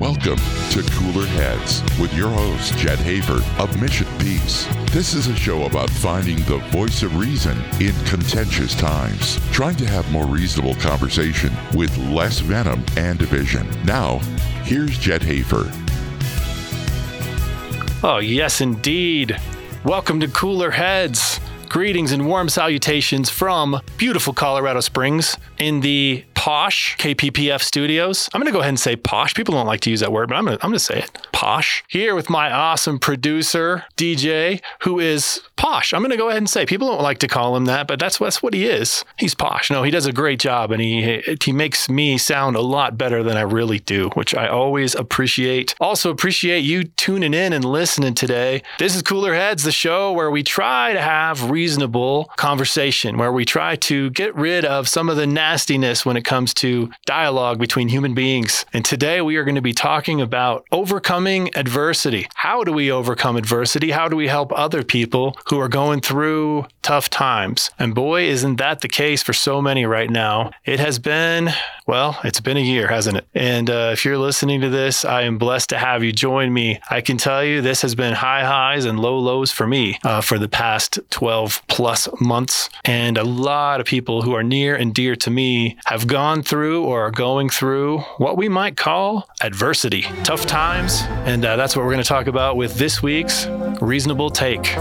Welcome to Cooler Heads with your host, Jed Hafer of Mission Peace. This is a show about finding the voice of reason in contentious times, trying to have more reasonable conversation with less venom and division. Now, here's Jed Hafer. Oh, yes, indeed. Welcome to Cooler Heads. Greetings and warm salutations from beautiful Colorado Springs in the posh KPPF studios. I'm going to go ahead and say posh. People don't like to use that word, but I'm going to, I'm going to say it. Posh. Here with my awesome producer, DJ, who is posh. I'm going to go ahead and say people don't like to call him that, but that's, that's what he is. He's posh. No, he does a great job and he, he makes me sound a lot better than I really do, which I always appreciate. Also appreciate you tuning in and listening today. This is Cooler Heads, the show where we try to have reasonable conversation, where we try to get rid of some of the nastiness when it comes to dialogue between human beings. And today we are going to be talking about overcoming adversity. How do we overcome adversity? How do we help other people who are going through tough times? And boy, isn't that the case for so many right now. It has been, well, it's been a year, hasn't it? And uh, if you're listening to this, I am blessed to have you join me. I can tell you this has been high highs and low lows for me uh, for the past 12 plus months. And a lot of people who are near and dear to me have gone through or are going through what we might call adversity, tough times. And uh, that's what we're going to talk about with this week's Reasonable Take.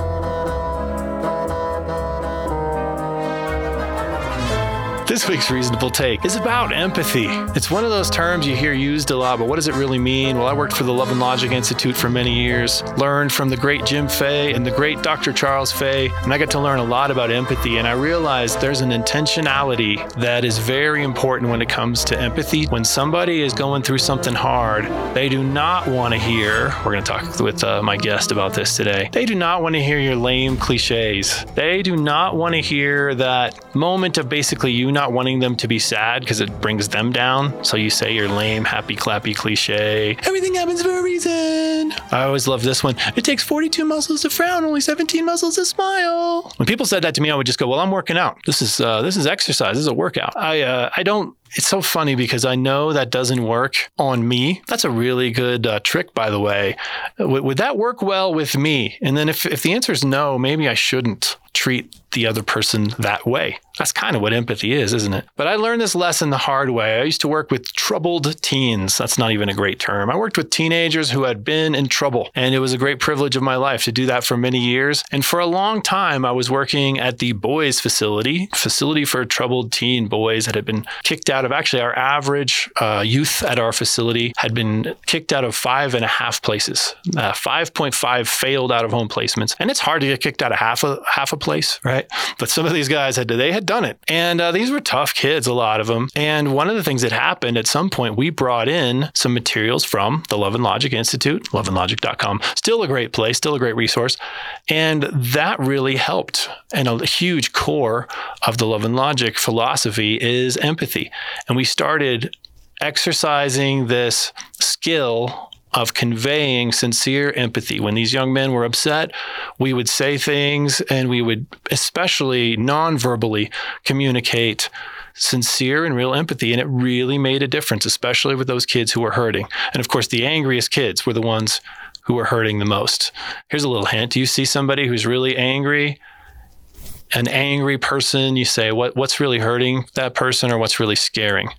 This week's reasonable take is about empathy. It's one of those terms you hear used a lot, but what does it really mean? Well, I worked for the Love and Logic Institute for many years, learned from the great Jim Fay and the great Dr. Charles Fay, and I got to learn a lot about empathy. And I realized there's an intentionality that is very important when it comes to empathy. When somebody is going through something hard, they do not want to hear, we're going to talk with uh, my guest about this today, they do not want to hear your lame cliches. They do not want to hear that moment of basically you not wanting them to be sad because it brings them down. So you say your lame, happy, clappy cliche. Everything happens for a reason. I always love this one. It takes 42 muscles to frown, only 17 muscles to smile. When people said that to me, I would just go, "Well, I'm working out. This is uh, this is exercise. This is a workout." I uh, I don't it's so funny because I know that doesn't work on me. That's a really good uh, trick, by the way. W- would that work well with me? And then if, if the answer is no, maybe I shouldn't treat the other person that way. That's kind of what empathy is, isn't it? But I learned this lesson the hard way. I used to work with troubled teens. That's not even a great term. I worked with teenagers who had been in trouble, and it was a great privilege of my life to do that for many years. And for a long time, I was working at the boys facility, facility for troubled teen boys that had been kicked out of actually our average uh, youth at our facility had been kicked out of five and a half places. Uh, 5.5 failed out of home placements. And it's hard to get kicked out of half a half a place, right? But some of these guys had they had done it, and uh, these were tough kids, a lot of them. And one of the things that happened at some point, we brought in some materials from the Love and Logic Institute, loveandlogic.com. Still a great place, still a great resource, and that really helped. And a huge core of the Love and Logic philosophy is empathy, and we started exercising this skill of conveying sincere empathy. When these young men were upset, we would say things and we would especially non-verbally communicate sincere and real empathy. And it really made a difference, especially with those kids who were hurting. And of course, the angriest kids were the ones who were hurting the most. Here's a little hint. Do you see somebody who's really angry? An angry person, you say, what, what's really hurting that person or what's really scaring?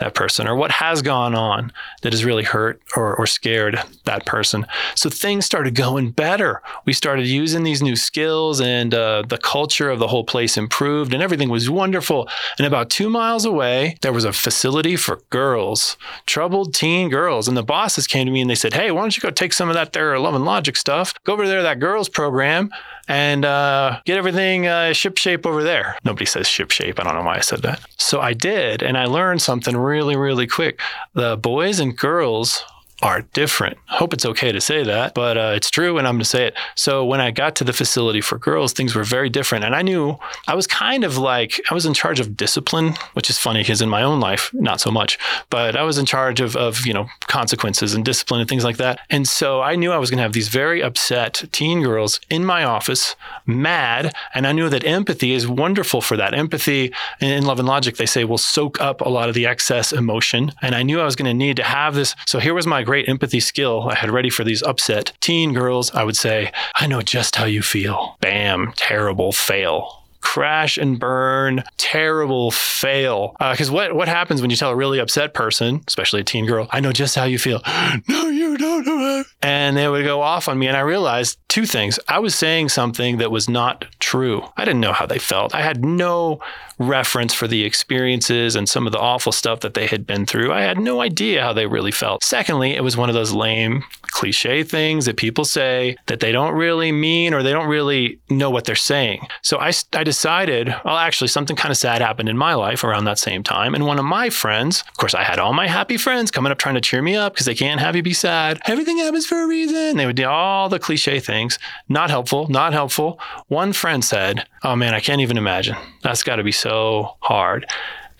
That person or what has gone on that has really hurt or, or scared that person. So things started going better. We started using these new skills and uh, the culture of the whole place improved and everything was wonderful. And about two miles away, there was a facility for girls, troubled teen girls. And the bosses came to me and they said, Hey, why don't you go take some of that there Love and Logic stuff? Go over there, that girls program and uh, get everything uh, ship shape over there. Nobody says ship shape. I don't know why I said that. So I did, and I learned something really, really quick. The boys and girls are different. I hope it's okay to say that, but uh, it's true, and I'm going to say it. So when I got to the facility for girls, things were very different, and I knew I was kind of like I was in charge of discipline, which is funny because in my own life, not so much, but I was in charge of of you know consequences and discipline and things like that. And so I knew I was going to have these very upset teen girls in my office, mad, and I knew that empathy is wonderful for that. Empathy in Love and Logic, they say will soak up a lot of the excess emotion, and I knew I was going to need to have this. So here was my great empathy skill I had ready for these upset teen girls, I would say, I know just how you feel. Bam, terrible fail crash and burn, terrible fail. Because uh, what what happens when you tell a really upset person, especially a teen girl, I know just how you feel. no, you don't know. And they would go off on me, and I realized two things. I was saying something that was not true. I didn't know how they felt. I had no reference for the experiences and some of the awful stuff that they had been through. I had no idea how they really felt. Secondly, it was one of those lame cliche things that people say that they don't really mean or they don't really know what they're saying. So I, I decided, well, actually, something kind of sad happened in my life around that same time. And one of my friends, of course, I had all my happy friends coming up trying to cheer me up because they can't have you be sad. Everything happens for a reason. They would do all the cliche things. Not helpful, not helpful. One friend said, Oh man, I can't even imagine. That's got to be so hard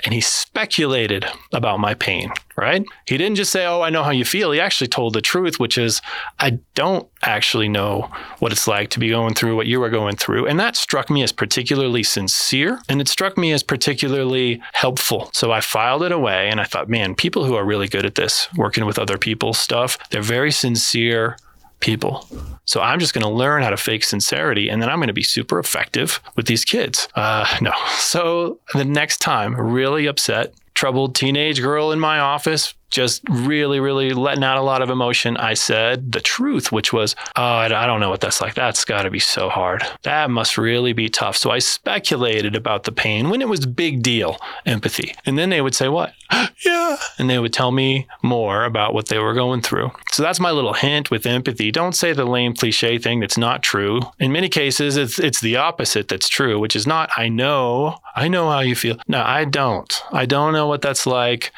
and he speculated about my pain, right? He didn't just say, Oh, I know how you feel. He actually told the truth, which is, I don't actually know what it's like to be going through what you are going through. And that struck me as particularly sincere and it struck me as particularly helpful. So I filed it away and I thought, man, people who are really good at this, working with other people's stuff, they're very sincere people. So I'm just going to learn how to fake sincerity and then I'm going to be super effective with these kids. Uh, no. So the next time, really upset, troubled teenage girl in my office just really, really letting out a lot of emotion, I said the truth, which was, oh, I don't know what that's like. That's got to be so hard. That must really be tough. So I speculated about the pain when it was big deal empathy. And then they would say, what? yeah. And they would tell me more about what they were going through. So that's my little hint with empathy. Don't say the lame cliche thing that's not true. In many cases, it's, it's the opposite that's true, which is not, I know, I know how you feel. No, I don't. I don't know what that's like.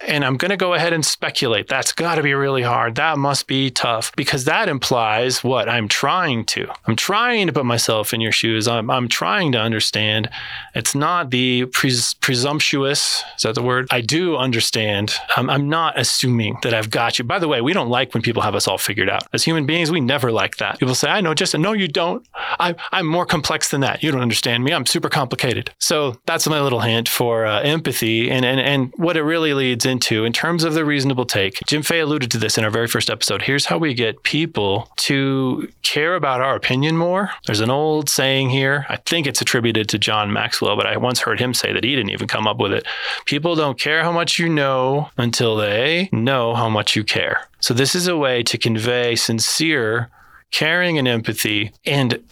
And I'm going to go ahead and speculate. That's got to be really hard. That must be tough because that implies what I'm trying to. I'm trying to put myself in your shoes. I'm, I'm trying to understand. It's not the pres- presumptuous, is that the word? I do understand. I'm, I'm not assuming that I've got you. By the way, we don't like when people have us all figured out. As human beings, we never like that. People say, I know, just no, you don't. I, I'm more complex than that. You don't understand me. I'm super complicated. So that's my little hint for uh, empathy. And, and, and what it really leads into in terms of the reasonable take. Jim Fay alluded to this in our very first episode. Here's how we get people to care about our opinion more. There's an old saying here. I think it's attributed to John Maxwell, but I once heard him say that he didn't even come up with it. People don't care how much you know until they know how much you care. So this is a way to convey sincere caring and empathy and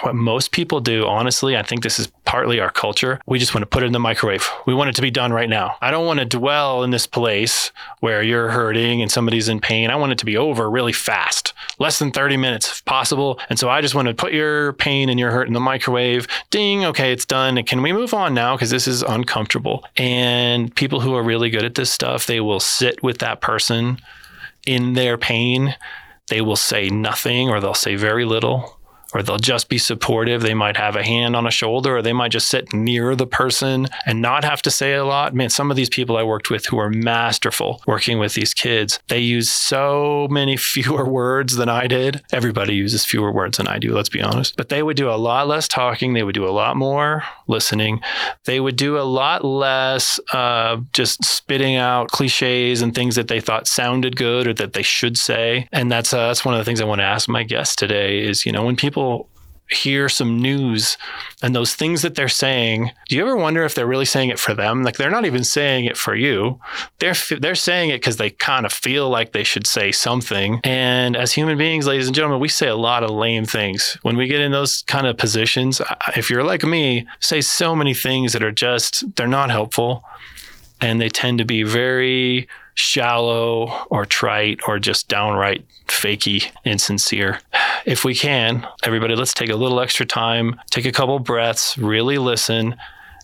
what most people do, honestly, I think this is partly our culture. We just want to put it in the microwave. We want it to be done right now. I don't want to dwell in this place where you're hurting and somebody's in pain. I want it to be over really fast, less than 30 minutes if possible. And so I just want to put your pain and your hurt in the microwave. Ding, okay, it's done. Can we move on now? Because this is uncomfortable. And people who are really good at this stuff, they will sit with that person in their pain. They will say nothing or they'll say very little or they'll just be supportive. They might have a hand on a shoulder, or they might just sit near the person and not have to say a lot. Man, some of these people I worked with who are masterful working with these kids, they use so many fewer words than I did. Everybody uses fewer words than I do, let's be honest. But they would do a lot less talking. They would do a lot more listening. They would do a lot less uh, just spitting out cliches and things that they thought sounded good or that they should say. And that's uh, that's one of the things I want to ask my guests today is, you know, when people people hear some news and those things that they're saying do you ever wonder if they're really saying it for them? Like they're not even saying it for you. They're they're saying it because they kind of feel like they should say something. And as human beings ladies and gentlemen we say a lot of lame things. When we get in those kind of positions if you're like me say so many things that are just they're not helpful. And they tend to be very shallow or trite or just downright fakey, insincere. If we can, everybody, let's take a little extra time, take a couple breaths, really listen,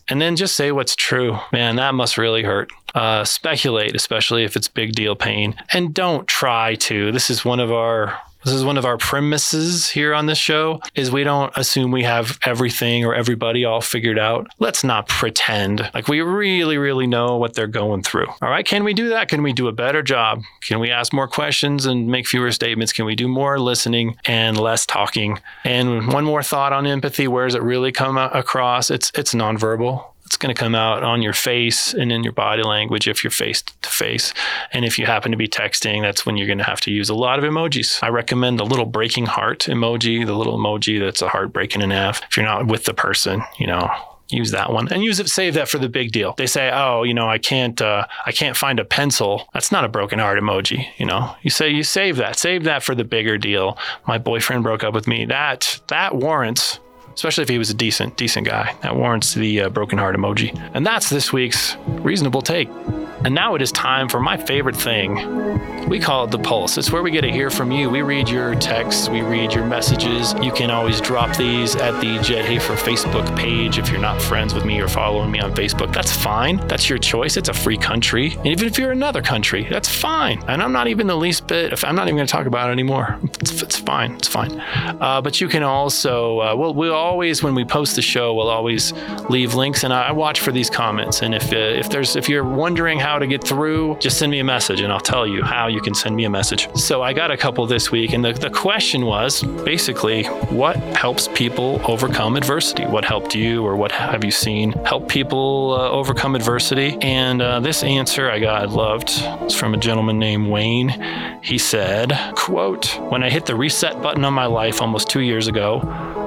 and then just say what's true. Man, that must really hurt. Uh, speculate, especially if it's big deal pain, and don't try to. This is one of our this is one of our premises here on this show is we don't assume we have everything or everybody all figured out. Let's not pretend like we really really know what they're going through. All right, can we do that? Can we do a better job? Can we ask more questions and make fewer statements? Can we do more listening and less talking? And one more thought on empathy, where does it really come across? It's it's nonverbal It's going to come out on your face and in your body language if you're face to face. And if you happen to be texting, that's when you're going to have to use a lot of emojis. I recommend the little breaking heart emoji, the little emoji that's a heart breaking in half. If you're not with the person, you know, use that one and use it save that for the big deal they say oh you know i can't uh, i can't find a pencil that's not a broken heart emoji you know you say you save that save that for the bigger deal my boyfriend broke up with me that that warrants especially if he was a decent decent guy. That warrants the uh, broken heart emoji. And that's this week's reasonable take and now it is time for my favorite thing. We call it the pulse. It's where we get to hear from you. We read your texts, we read your messages. You can always drop these at the Jed Hafer Facebook page if you're not friends with me or following me on Facebook. That's fine. That's your choice. It's a free country. And even if you're another country, that's fine. And I'm not even the least bit, I'm not even going to talk about it anymore. It's, it's fine. It's fine. Uh, but you can also, uh, well, we'll always, when we post the show, we'll always leave links and I, I watch for these comments. And if, uh, if there's, if you're wondering how how to get through, just send me a message and I'll tell you how you can send me a message. So I got a couple this week, and the, the question was basically what helps people overcome adversity? What helped you, or what have you seen help people uh, overcome adversity? And uh, this answer I got I loved. It's from a gentleman named Wayne. He said, quote, when I hit the reset button on my life almost two years ago,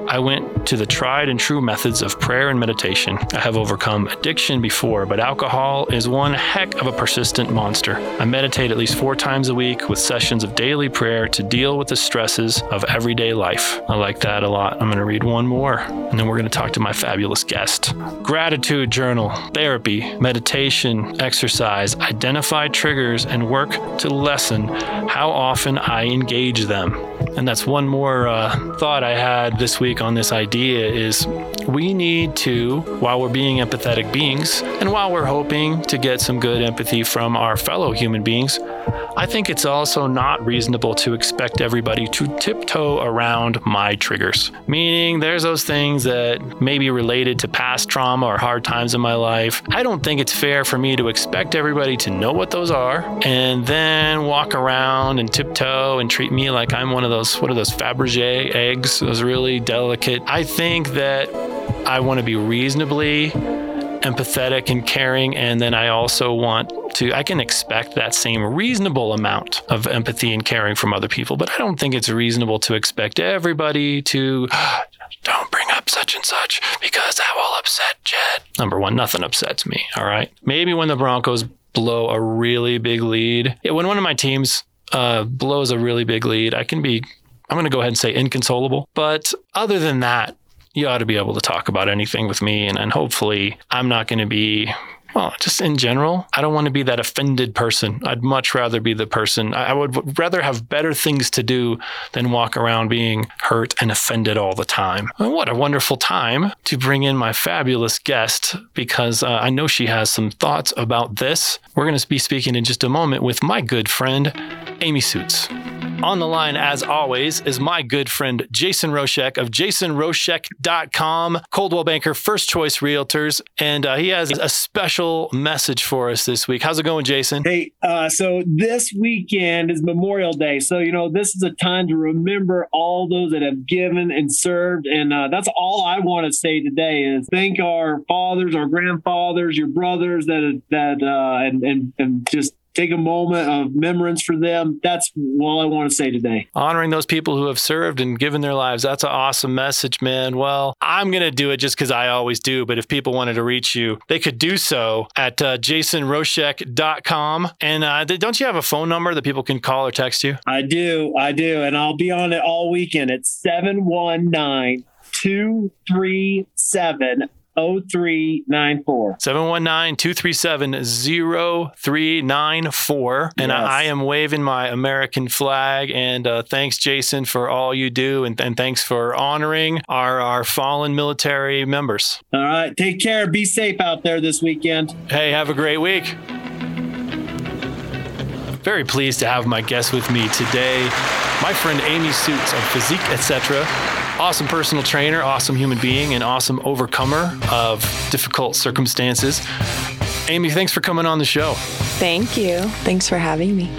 I went to the tried and true methods of prayer and meditation. I have overcome addiction before, but alcohol is one heck of a persistent monster. I meditate at least four times a week with sessions of daily prayer to deal with the stresses of everyday life. I like that a lot. I'm going to read one more, and then we're going to talk to my fabulous guest. Gratitude journal, therapy, meditation, exercise, identify triggers, and work to lessen how often I engage them. And that's one more uh, thought I had this week on this idea is we need to, while we're being empathetic beings, and while we're hoping to get some good empathy from our fellow human beings, I think it's also not reasonable to expect everybody to tiptoe around my triggers. Meaning, there's those things that may be related to past trauma or hard times in my life. I don't think it's fair for me to expect everybody to know what those are and then walk around and tiptoe and treat me like I'm one of those, what are those Fabergé eggs? Those really delicate. I think that I want to be reasonably empathetic and caring. And then I also want to, I can expect that same reasonable amount of empathy and caring from other people. But I don't think it's reasonable to expect everybody to, don't bring up such and such because that will upset Jed. Number one, nothing upsets me. All right. Maybe when the Broncos blow a really big lead, when one of my teams uh, blows a really big lead, I can be I'm going to go ahead and say inconsolable. But other than that, you ought to be able to talk about anything with me. And, and hopefully, I'm not going to be well, just in general, I don't want to be that offended person. I'd much rather be the person, I would rather have better things to do than walk around being hurt and offended all the time. And what a wonderful time to bring in my fabulous guest because uh, I know she has some thoughts about this. We're going to be speaking in just a moment with my good friend, Amy Sutes. On the line, as always, is my good friend Jason Roshek of jasonroshek.com, Coldwell Banker First Choice Realtors. And uh, he has a special message for us this week. How's it going, Jason? Hey, uh, so this weekend is Memorial Day. So, you know, this is a time to remember all those that have given and served. And uh, that's all I want to say today is thank our fathers, our grandfathers, your brothers that, that, uh, and, and, and just take a moment of remembrance for them. That's all I want to say today. Honoring those people who have served and given their lives. That's an awesome message, man. Well, I'm going to do it just because I always do. But if people wanted to reach you, they could do so at uh, jasonroshek.com. And uh, don't you have a phone number that people can call or text you? I do. I do. And I'll be on it all weekend. It's 719 237 0394. 719 237 0394. And yes. I, I, am waving my American flag. And uh, thanks, Jason, for all you do. And, and thanks for honoring our, our fallen military members. All right. Take care. Be safe out there this weekend. Hey, have a great week. Very pleased to have my guest with me today, my friend Amy Sutes of Physique Etc awesome personal trainer, awesome human being, and awesome overcomer of difficult circumstances. Amy, thanks for coming on the show. Thank you. Thanks for having me.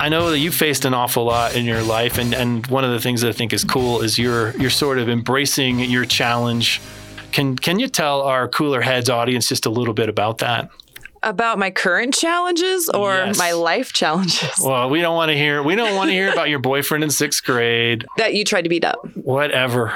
I know that you've faced an awful lot in your life, and, and one of the things that I think is cool is you're you're sort of embracing your challenge Can can you tell our cooler heads audience just a little bit about that? About my current challenges or Yes. my life challenges Well, we don't want to hear we don't want to hear about your boyfriend in sixth grade. that you tried to beat up? Whatever.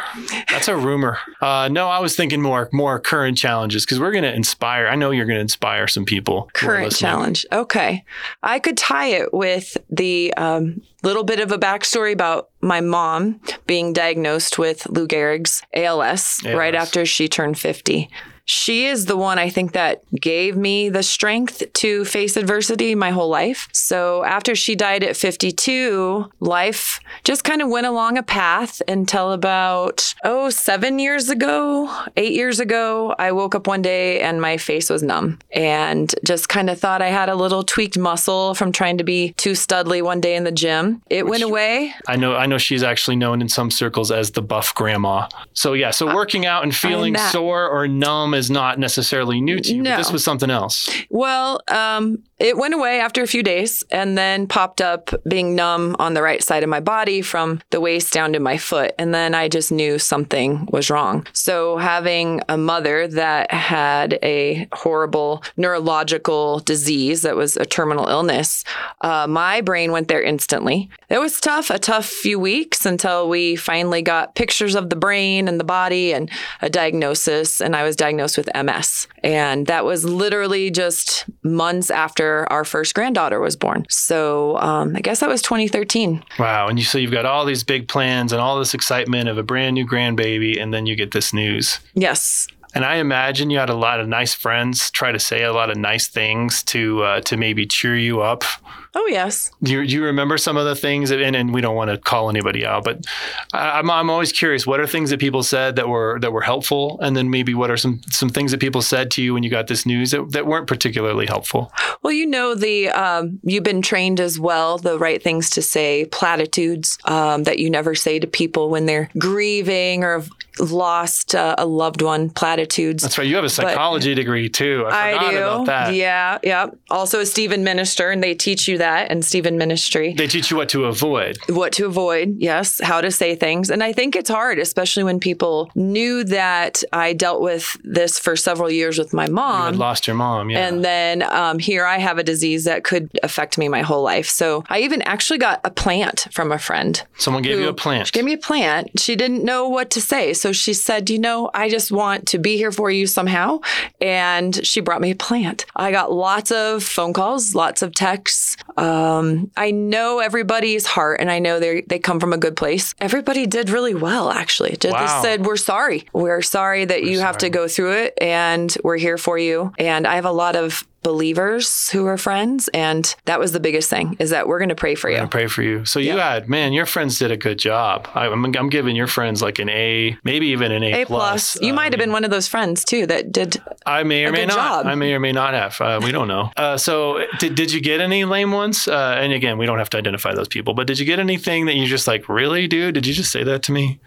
That's a rumor. Uh, no, I was thinking more more current challenges because we're going to inspire. I know you're going to inspire some people. Current challenge. Okay. I could tie it with the um, little bit of a backstory about my mom being diagnosed with Lou Gehrig's ALS, right after she turned 50. She is the one I think that gave me the strength to face adversity my whole life. So after she died at 52, life just kind of went along a path until about, oh, seven years ago, eight years ago, I woke up one day and my face was numb and just kind of thought I had a little tweaked muscle from trying to be too studly one day in the gym. It went away. I know I know she's actually known in some circles as the buff grandma. So yeah, so uh, working out and feeling sore or numb is not necessarily new to you. No. this was something else. Well, um, it went away after a few days and then popped up being numb on the right side of my body from the waist down to my foot. And then I just knew something was wrong. So, having a mother that had a horrible neurological disease that was a terminal illness, uh, my brain went there instantly. It was tough, a tough few weeks until we finally got pictures of the brain and the body and a diagnosis. And I was diagnosed with MS. And that was literally just months after our first granddaughter was born. So um, I guess that was 2013. Wow. And you so you've got all these big plans and all this excitement of a brand new grandbaby, and then you get this news. Yes. And I imagine you had a lot of nice friends try to say a lot of nice things to uh, to maybe cheer you up. Oh, yes. Do you, do you remember some of the things? That, and, and we don't want to call anybody out, but I- I'm, I'm always curious. What are things that people said that were that were helpful, and then maybe what are some some things that people said to you when you got this news that, that weren't particularly helpful? Well, you know the um, you've been trained as well the right things to say, platitudes um, that you never say to people when they're grieving or have lost uh, a loved one. Platitudes. That's right. You have a psychology degree too. I forgot I do. about that. Yeah, yeah. Also a Stephen Minister, and they teach you that in Stephen Ministry. They teach you what to avoid. what to avoid, yes, how to say things. And I think it's hard, especially when people knew that I dealt with this for several years with my You mom. had lost your mom. Yeah. And then um, here I have a disease that could affect me my whole life. So I even actually got a plant from a friend. Someone gave you a plant. She gave me a plant. She didn't know what to say. So she said, You know, I just want to be here for you somehow. And she brought me a plant. I got lots of phone calls, lots of texts. Um, I know everybody's heart and I know they they come from a good place. Everybody did really well, actually. Wow. said, We're sorry. We're sorry that you have to go through it and we're here for you. And I have a lot of believers who are friends. And that was the biggest thing is that we're going to pray for you. I pray for you. So you had, man, your friends did a good job. I, I'm, I'm giving your friends like an A, maybe even an A, A plus. You might have been one of those friends too that did. I may or a may not. job. I may or may not have. Uh, we don't know. Uh, so did, did you get any lame ones? Uh, and again, we don't have to identify those people, but did you get anything that you just like, really, dude? Did you just say that to me?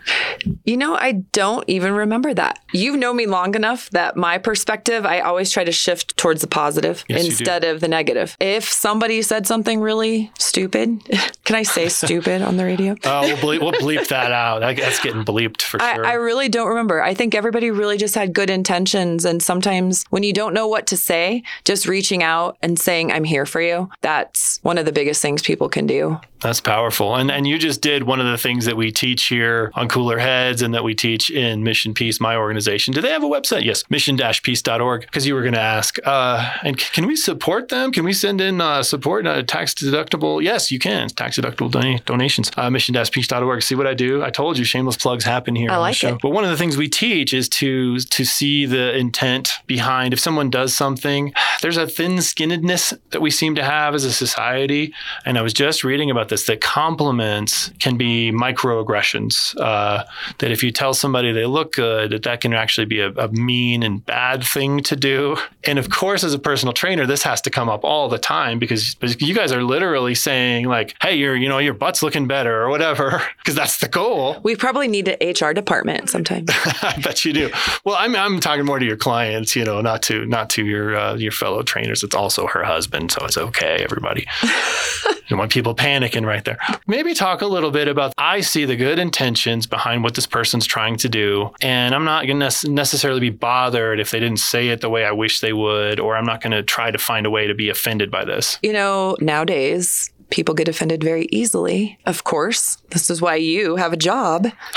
You know, I don't even remember that. You know me long enough that my perspective, I always try to shift towards the positive Yes, instead of the negative. If somebody said something really stupid, can I say stupid on the radio? Oh, we'll bleep, we'll bleep that out. That's getting bleeped for I, sure. I really don't remember. I think everybody really just had good intentions. And sometimes when you don't know what to say, just reaching out and saying, I'm here for you, that's one of the biggest things people can do. That's powerful. And and you just did one of the things that we teach here on Cooler Heads and that we teach in Mission Peace, my organization. Do they have a website? Yes, mission-peace.org. Because you were going to ask, uh, and can we support them? Can we send in uh, support, uh, tax deductible? Yes, you can. Tax deductible dona- donations. Uh, mission-peace.org. See what I do? I told you, shameless plugs happen here I on like the show. it. But one of the things we teach is to to see the intent behind. If someone does something, there's a thin-skinnedness that we seem to have as a society. And I was just reading about this that compliments can be microaggressions. Uh, that if you tell somebody they look good, that that can actually be a, a mean and bad thing to do. And of course, as a personal trainer, this has to come up all the time because, because you guys are literally saying like, "Hey, your you know your butt's looking better or whatever because that's the goal. We probably need an HR department sometime. I bet you do. Well, I'm I'm talking more to your clients, you know, not to not to your uh, your fellow trainers. It's also her husband, so it's okay, everybody. you want people panicking right there. Maybe talk a little bit about I see the good intentions behind what this person's trying to do, and I'm not going to necessarily be bothered if they didn't say it the way I wish they would, or I'm not going to try to find a way to be offended by this. You know, nowadays people get offended very easily. Of course, this is why you have a job.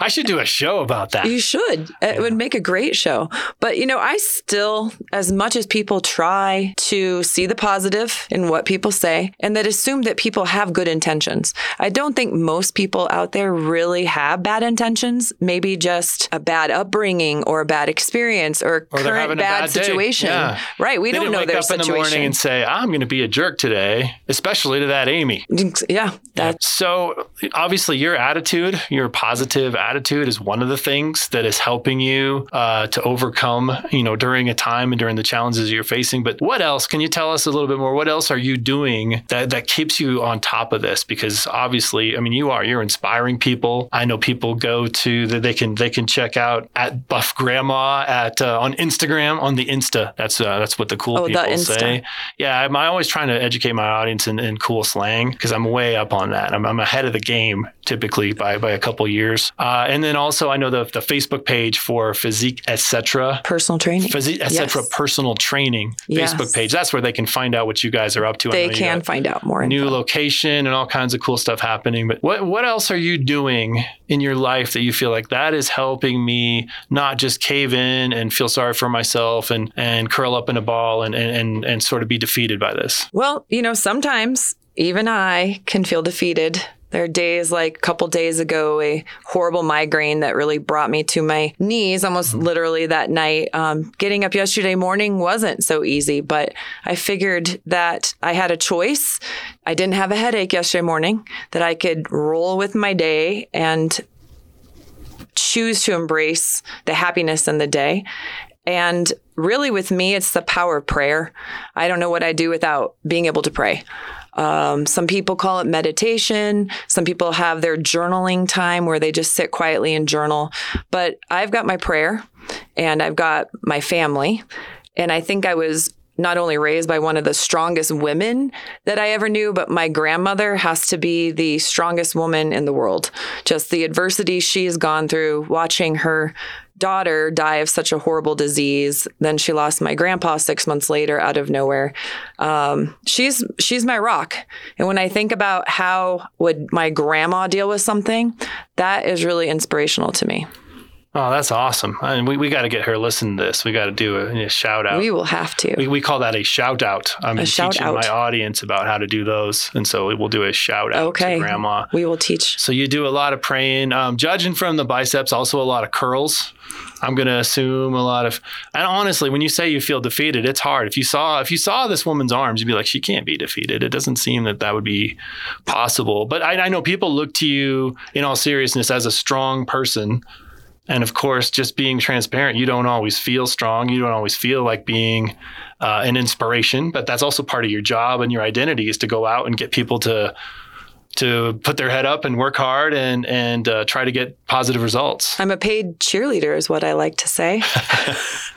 I should do a show about that. You should. It would make a great show. But, you know, I still, as much as people try to see the positive in what people say and that assume that people have good intentions, I don't think most people out there really have bad intentions. Maybe just a bad upbringing or a bad experience or, or current bad, bad situation. Yeah. Right. We they don't know wake their up situation. in the morning and say, I'm going to be a jerk today, especially to that Amy. Yeah. That, so obviously, your attitude, your positive attitude, is one of the things that is helping you uh, to overcome, you know, during a time and during the challenges you're facing. But what else? Can you tell us a little bit more? What else are you doing that that keeps you on top of this? Because obviously, I mean, you are you're inspiring people. I know people go to that they can they can check out at Buff Grandma at uh, on Instagram on the Insta. That's uh, that's what the cool Oh, people say. Yeah, I'm always trying to educate my audience in, cool slang because I'm way up on that. I'm, I'm ahead of the game typically by by a couple years. Uh, and then also I know the the Facebook page for Physique Etc. personal training. Physique Etc. Yes. Personal Training Yes. Facebook page. That's where they can find out what you guys are up to. They can find out more. New info. location and all kinds of cool stuff happening. But what what else are you doing in your life that you feel like that is helping me not just cave in and feel sorry for myself and and curl up in a ball and and and, and sort of be defeated by this? Well, you know, sometimes even I can feel defeated. There are days like a couple days ago, a horrible migraine that really brought me to my knees almost literally that night. Um, getting up yesterday morning wasn't so easy, but I figured that I had a choice. I didn't have a headache yesterday morning, that I could roll with my day and choose to embrace the happiness in the day. And really, with me, it's the power of prayer. I don't know what I do without being able to pray. Um, some people call it meditation. Some people have their journaling time where they just sit quietly and journal. But I've got my prayer and I've got my family. And I think I was not only raised by one of the strongest women that I ever knew, but my grandmother has to be the strongest woman in the world. Just the adversity she's gone through, watching her daughter die of such a horrible disease. Then she lost my grandpa six months later out of nowhere. Um, she's she's my rock. And when I think about how would my grandma deal with something, that is really inspirational to me. Oh, that's awesome. I And we, we got to get her listen to this. We got to do a, a shout out. We will have to. We, we call that a shout out. I'm A shout teaching out. my audience about how to do those. And so we'll do a shout out okay. to grandma. We will teach. So you do a lot of praying. Um, judging from the biceps, also a lot of curls. I'm going to assume a lot of. And honestly, when you say you feel defeated, it's hard. If you saw if you saw this woman's arms, you'd be like, she can't be defeated. It doesn't seem that that would be possible. But I, I know people look to you in all seriousness as a strong person. And of course, just being transparent, you don't always feel strong. You don't always feel like being uh, an inspiration, but that's also part of your job and your identity is to go out and get people to to put their head up and work hard and and uh, try to get positive results. I'm a paid cheerleader, is what I like to say.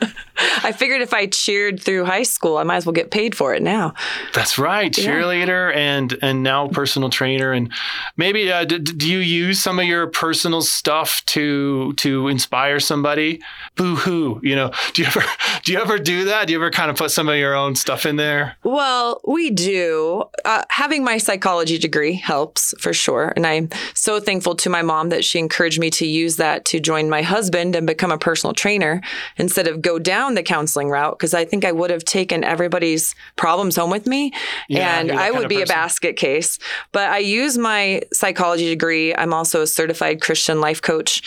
I figured if I cheered through high school, I might as well get paid for it now. That's right, Yeah. cheerleader and and now personal trainer. And maybe uh, d- d- do you use some of your personal stuff to to inspire somebody? Boo hoo, you know. Do you ever do you ever do that? Do you ever kind of put some of your own stuff in there? Well, we do. Uh, having my psychology degree helps for sure. And I'm so thankful to my mom that she encouraged me to use that to join my husband and become a personal trainer instead of go down the counseling route. Because I think I would have taken everybody's problems home with me Yeah, and I would be a basket case. But I use my psychology degree. I'm also a certified Christian life coach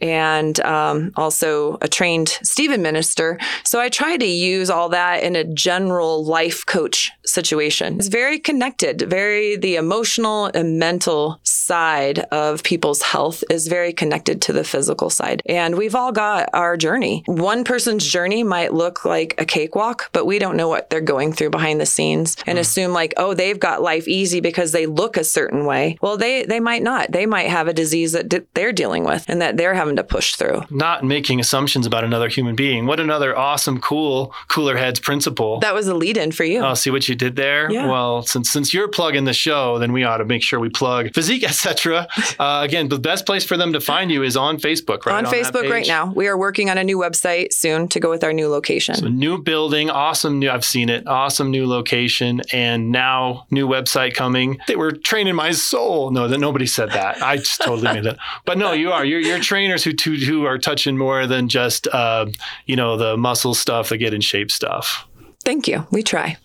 and um, also a trained Stephen minister. So I try to use all that in a general life coach situation. It's very connected, very the emotional and mental side of people's health is very connected to the physical side. And we've all got our journey. One person's journey might look like a cakewalk, but we don't know what they're going through behind the scenes and mm. assume like, oh, they've got life easy because they look a certain way. Well, they they might not. They might have a disease that d- they're dealing with and that they're having to push through. Not making assumptions about another human being. What another awesome, cool, cooler heads principle. That was a lead in for you. Oh, see what you did there? Yeah. Well, since since you're plugging the show, then we ought to make sure we plug physique, etc. Uh, again, the best place for them to find you is on Facebook, right? On, on Facebook right now. We are working on a new website soon to go with our new location. So new building, awesome new. I've seen it. Awesome new location, and now new website coming. They were training my soul. No, that nobody said that. I just totally made that. But no, you are. You're, you're trainers who who are touching more than just uh, you know the muscle stuff, the get in shape stuff. Thank you. We try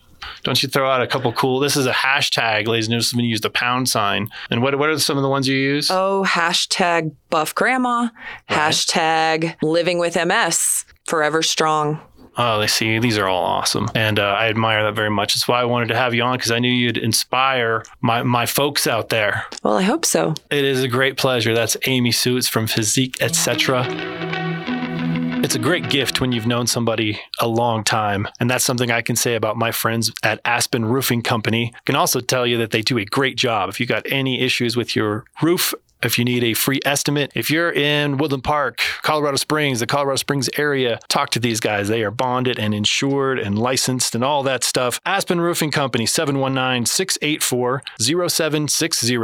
don't you throw out a couple cool? This is a hashtag, ladies and gentlemen. You use the pound sign. And what what are some of the ones you use? Oh, hashtag buff grandma, right. hashtag living with MS, forever strong. Oh, they see. These are all awesome, and uh, I admire that very much. That's why I wanted to have you on because I knew you'd inspire my my folks out there. Well, I hope so. It is a great pleasure. That's Amy Sutes from Physique Etc. It's a great gift when you've known somebody a long time. And that's something I can say about my friends at Aspen Roofing Company. I can also tell you that they do a great job. If you've got any issues with your roof if you need a free estimate. If you're in Woodland Park, Colorado Springs, the Colorado Springs area, talk to these guys. They are bonded and insured and licensed and all that stuff. Aspen Roofing Company, 719 684 0760.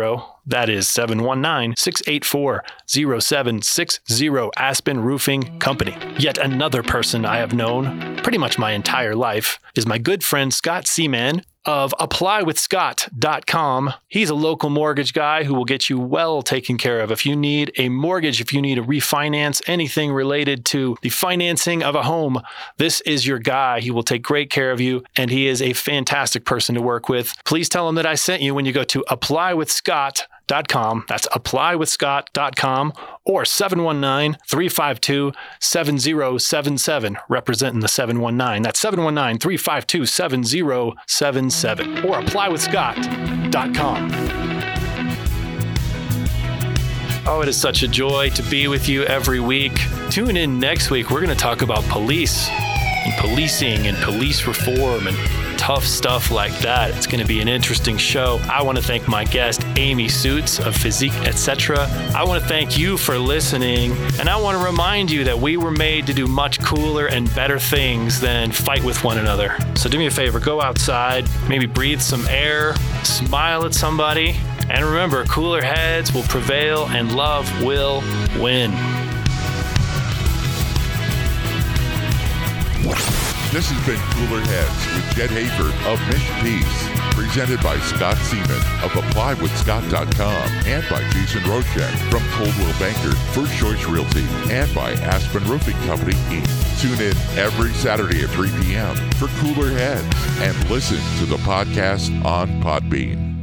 That is 719 684 0760 Aspen Roofing Company. Yet another person I have known pretty much my entire life is my good friend Scott Seaman, of applywithscott.com. He's a local mortgage guy who will get you well taken care of. If you need a mortgage, if you need a refinance, anything related to the financing of a home, this is your guy. He will take great care of you, and he is a fantastic person to work with. Please tell him that I sent you when you go to applywithscott.com applywithscott.com. That's applywithscott.com or 719 352 7077, representing the 719. That's 719 352 7077 or applywithscott.com. Oh, it is such a joy to be with you every week. Tune in next week. We're going to talk about police and policing and police reform and tough stuff like that. It's going to be an interesting show. I want to thank my guest, Amy Sutes of Physique, etc. I want to thank you for listening, and I want to remind you that we were made to do much cooler and better things than fight with one another. So do me a favor, go outside, maybe breathe some air, smile at somebody, and remember, cooler heads will prevail and love will win. This has been Cooler Heads with Jed Hafer of Mission Peace, presented by Scott Seaman of ApplyWithScott.com and by Jason Roshek from Coldwell Banker First Choice Realty and by Aspen Roofing Company, Inc. Tune in every Saturday at 3 p.m. for Cooler Heads and listen to the podcast on Podbean.